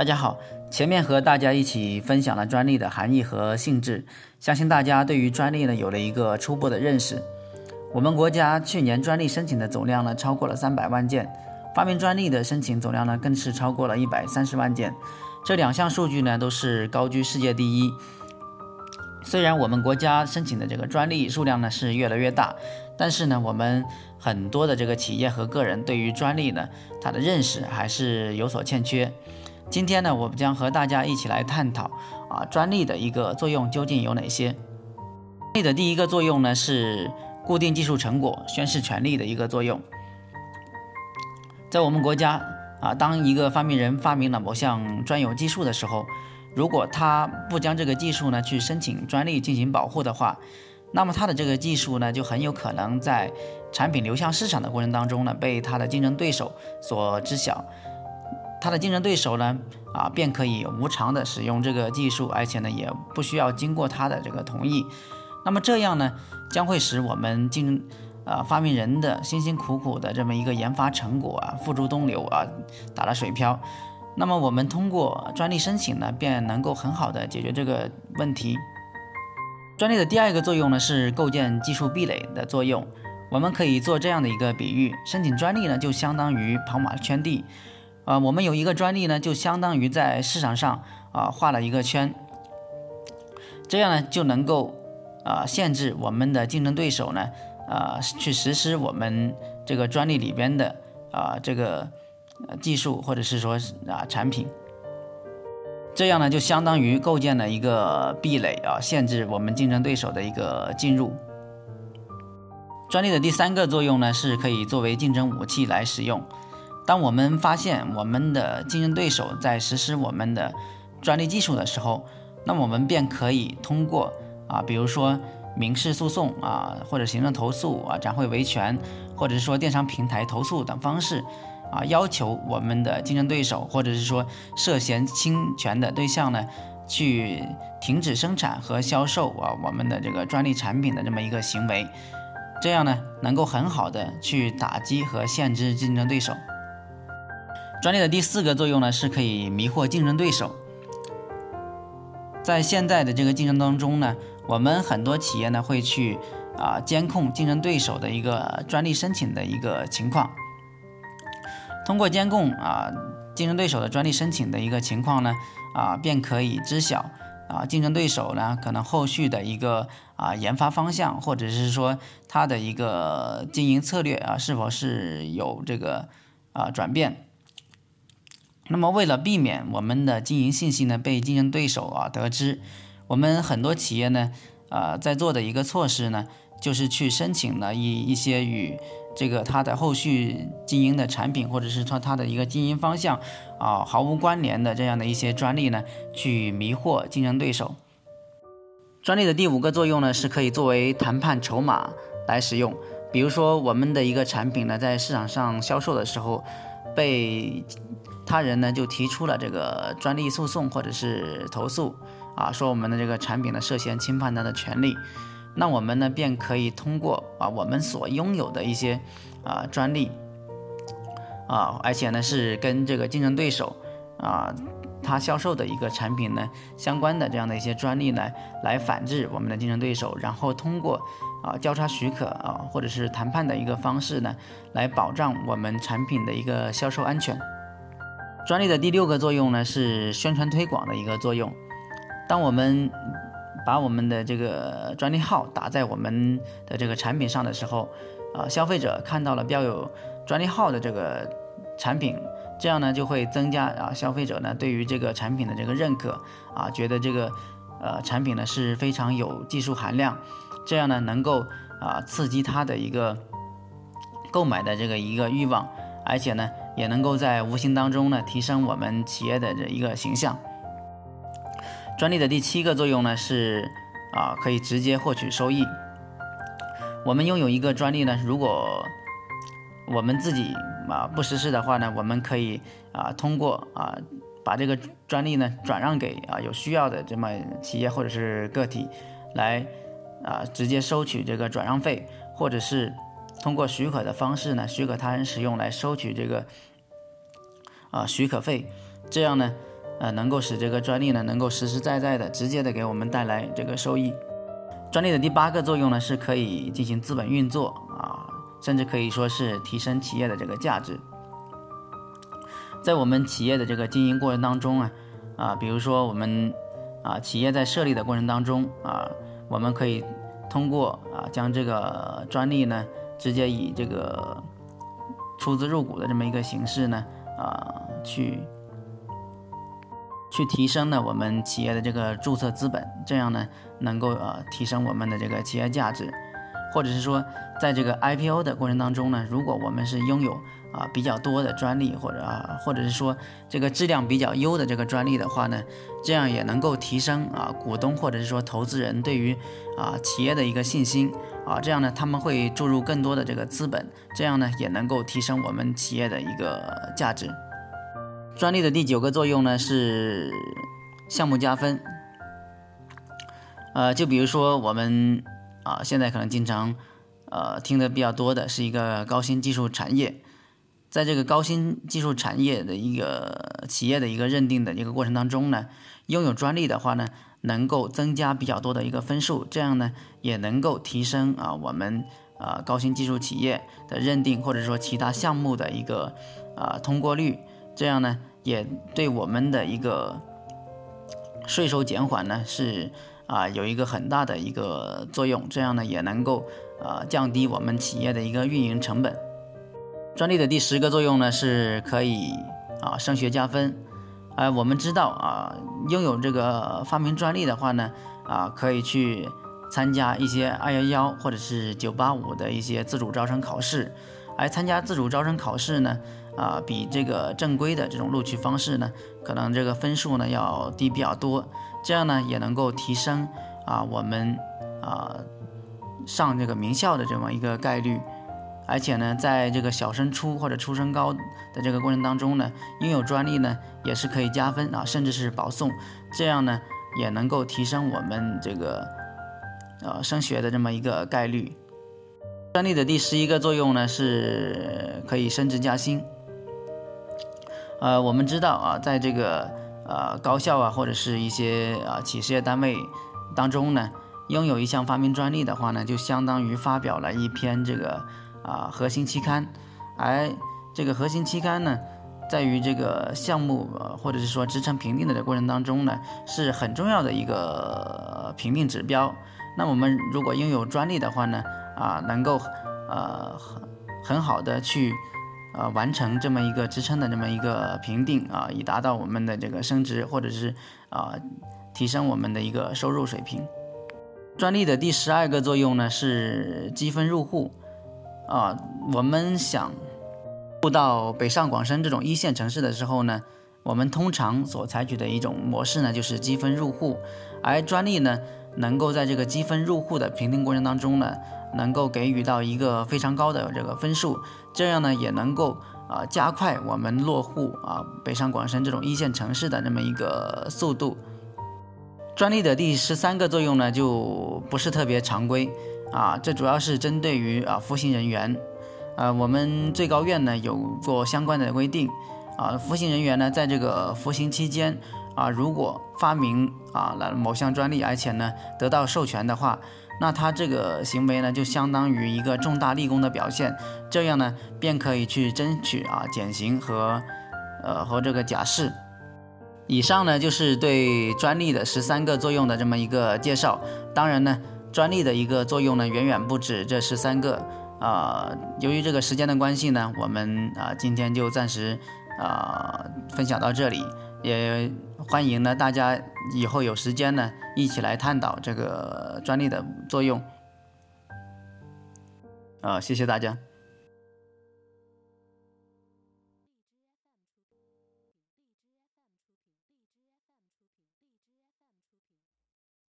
大家好，前面和大家一起分享了专利的含义和性质，相信大家对于专利呢有了一个初步的认识。我们国家去年专利申请的总量呢超过了三百万件，发明专利的申请总量呢更是超过了一百三十万件，这两项数据呢都是高居世界第一。虽然我们国家申请的这个专利数量呢是越来越大，但是呢我们很多的这个企业和个人对于专利呢它的认识还是有所欠缺。今天呢，我们将和大家一起来探讨啊，专利的一个作用究竟有哪些？专利的第一个作用呢是固定技术成果、宣示权利的一个作用。在我们国家啊，当一个发明人发明了某项专有技术的时候，如果他不将这个技术呢去申请专利进行保护的话，那么他的这个技术呢就很有可能在产品流向市场的过程当中呢被他的竞争对手所知晓。他的竞争对手呢，啊，便可以无偿的使用这个技术，而且呢，也不需要经过他的这个同意。那么这样呢，将会使我们竞，呃，发明人的辛辛苦苦的这么一个研发成果啊，付诸东流啊，打了水漂。那么我们通过专利申请呢，便能够很好的解决这个问题。专利的第二个作用呢，是构建技术壁垒的作用。我们可以做这样的一个比喻：申请专利呢，就相当于跑马圈地。啊，我们有一个专利呢，就相当于在市场上啊画了一个圈，这样呢就能够啊限制我们的竞争对手呢啊去实施我们这个专利里边的啊这个技术或者是说啊产品，这样呢就相当于构建了一个壁垒啊，限制我们竞争对手的一个进入。专利的第三个作用呢，是可以作为竞争武器来使用。当我们发现我们的竞争对手在实施我们的专利技术的时候，那我们便可以通过啊，比如说民事诉讼啊，或者行政投诉啊，展会维权，或者是说电商平台投诉等方式啊，要求我们的竞争对手，或者是说涉嫌侵权的对象呢，去停止生产和销售啊我们的这个专利产品的这么一个行为，这样呢，能够很好的去打击和限制竞争对手。专利的第四个作用呢，是可以迷惑竞争对手。在现在的这个竞争当中呢，我们很多企业呢会去啊监控竞争对手的一个专利申请的一个情况。通过监控啊竞争对手的专利申请的一个情况呢，啊便可以知晓啊竞争对手呢可能后续的一个啊研发方向，或者是说他的一个经营策略啊是否是有这个啊转变。那么，为了避免我们的经营信息呢被竞争对手啊得知，我们很多企业呢，呃，在做的一个措施呢，就是去申请了一一些与这个它的后续经营的产品，或者是说它的一个经营方向啊毫无关联的这样的一些专利呢，去迷惑竞争对手。专利的第五个作用呢，是可以作为谈判筹码来使用。比如说，我们的一个产品呢，在市场上销售的时候，被他人呢就提出了这个专利诉讼或者是投诉啊，说我们的这个产品呢涉嫌侵犯他的权利，那我们呢便可以通过啊我们所拥有的一些啊专利啊，而且呢是跟这个竞争对手啊他销售的一个产品呢相关的这样的一些专利呢来反制我们的竞争对手，然后通过啊交叉许可啊或者是谈判的一个方式呢来保障我们产品的一个销售安全。专利的第六个作用呢是宣传推广的一个作用。当我们把我们的这个专利号打在我们的这个产品上的时候，啊，消费者看到了标有专利号的这个产品，这样呢就会增加啊消费者呢对于这个产品的这个认可啊，觉得这个呃产品呢是非常有技术含量，这样呢能够啊刺激他的一个购买的这个一个欲望，而且呢。也能够在无形当中呢提升我们企业的这一个形象。专利的第七个作用呢是啊可以直接获取收益。我们拥有一个专利呢，如果我们自己啊不实施的话呢，我们可以啊通过啊把这个专利呢转让给啊有需要的这么企业或者是个体，来啊直接收取这个转让费，或者是通过许可的方式呢许可他人使用来收取这个。啊，许可费，这样呢，呃，能够使这个专利呢能够实实在在的、直接的给我们带来这个收益。专利的第八个作用呢，是可以进行资本运作啊，甚至可以说是提升企业的这个价值。在我们企业的这个经营过程当中啊，啊，比如说我们啊企业在设立的过程当中啊，我们可以通过啊将这个专利呢直接以这个出资入股的这么一个形式呢啊去。去提升呢我们企业的这个注册资本，这样呢能够呃提升我们的这个企业价值，或者是说在这个 IPO 的过程当中呢，如果我们是拥有啊比较多的专利，或者啊或者是说这个质量比较优的这个专利的话呢，这样也能够提升啊股东或者是说投资人对于啊企业的一个信心啊，这样呢他们会注入更多的这个资本，这样呢也能够提升我们企业的一个价值。专利的第九个作用呢是项目加分，呃，就比如说我们啊现在可能经常呃听的比较多的是一个高新技术产业，在这个高新技术产业的一个企业的一个认定的一个过程当中呢，拥有专利的话呢，能够增加比较多的一个分数，这样呢也能够提升啊我们啊高新技术企业的认定或者说其他项目的一个啊通过率，这样呢。也对我们的一个税收减缓呢，是啊有一个很大的一个作用，这样呢也能够啊降低我们企业的一个运营成本。专利的第十个作用呢，是可以啊升学加分。哎，我们知道啊，拥有这个发明专利的话呢，啊可以去参加一些二幺幺或者是九八五的一些自主招生考试。而参加自主招生考试呢？啊，比这个正规的这种录取方式呢，可能这个分数呢要低比较多，这样呢也能够提升啊我们啊上这个名校的这么一个概率，而且呢，在这个小升初或者初升高的这个过程当中呢，拥有专利呢也是可以加分啊，甚至是保送，这样呢也能够提升我们这个呃升学的这么一个概率。专利的第十一个作用呢，是可以升职加薪。呃，我们知道啊，在这个呃高校啊，或者是一些啊企事业单位当中呢，拥有一项发明专利的话呢，就相当于发表了一篇这个啊核心期刊，而这个核心期刊呢，在于这个项目或者是说职称评定的这过程当中呢，是很重要的一个评定指标。那我们如果拥有专利的话呢，啊，能够呃很很好的去。呃，完成这么一个职称的这么一个评定啊，以达到我们的这个升职或者是啊提升我们的一个收入水平。专利的第十二个作用呢是积分入户啊，我们想入到北上广深这种一线城市的时候呢，我们通常所采取的一种模式呢就是积分入户，而专利呢能够在这个积分入户的评定过程当中呢。能够给予到一个非常高的这个分数，这样呢也能够啊加快我们落户啊北上广深这种一线城市的这么一个速度。专利的第十三个作用呢就不是特别常规啊，这主要是针对于啊服刑人员，啊我们最高院呢有过相关的规定啊，服刑人员呢在这个服刑期间啊如果发明啊了某项专利，而且呢得到授权的话。那他这个行为呢，就相当于一个重大立功的表现，这样呢，便可以去争取啊减刑和，呃和这个假释。以上呢就是对专利的十三个作用的这么一个介绍。当然呢，专利的一个作用呢远远不止这十三个。啊，由于这个时间的关系呢，我们啊今天就暂时啊分享到这里。也欢迎呢，大家以后有时间呢，一起来探讨这个专利的作用。啊，谢谢大家。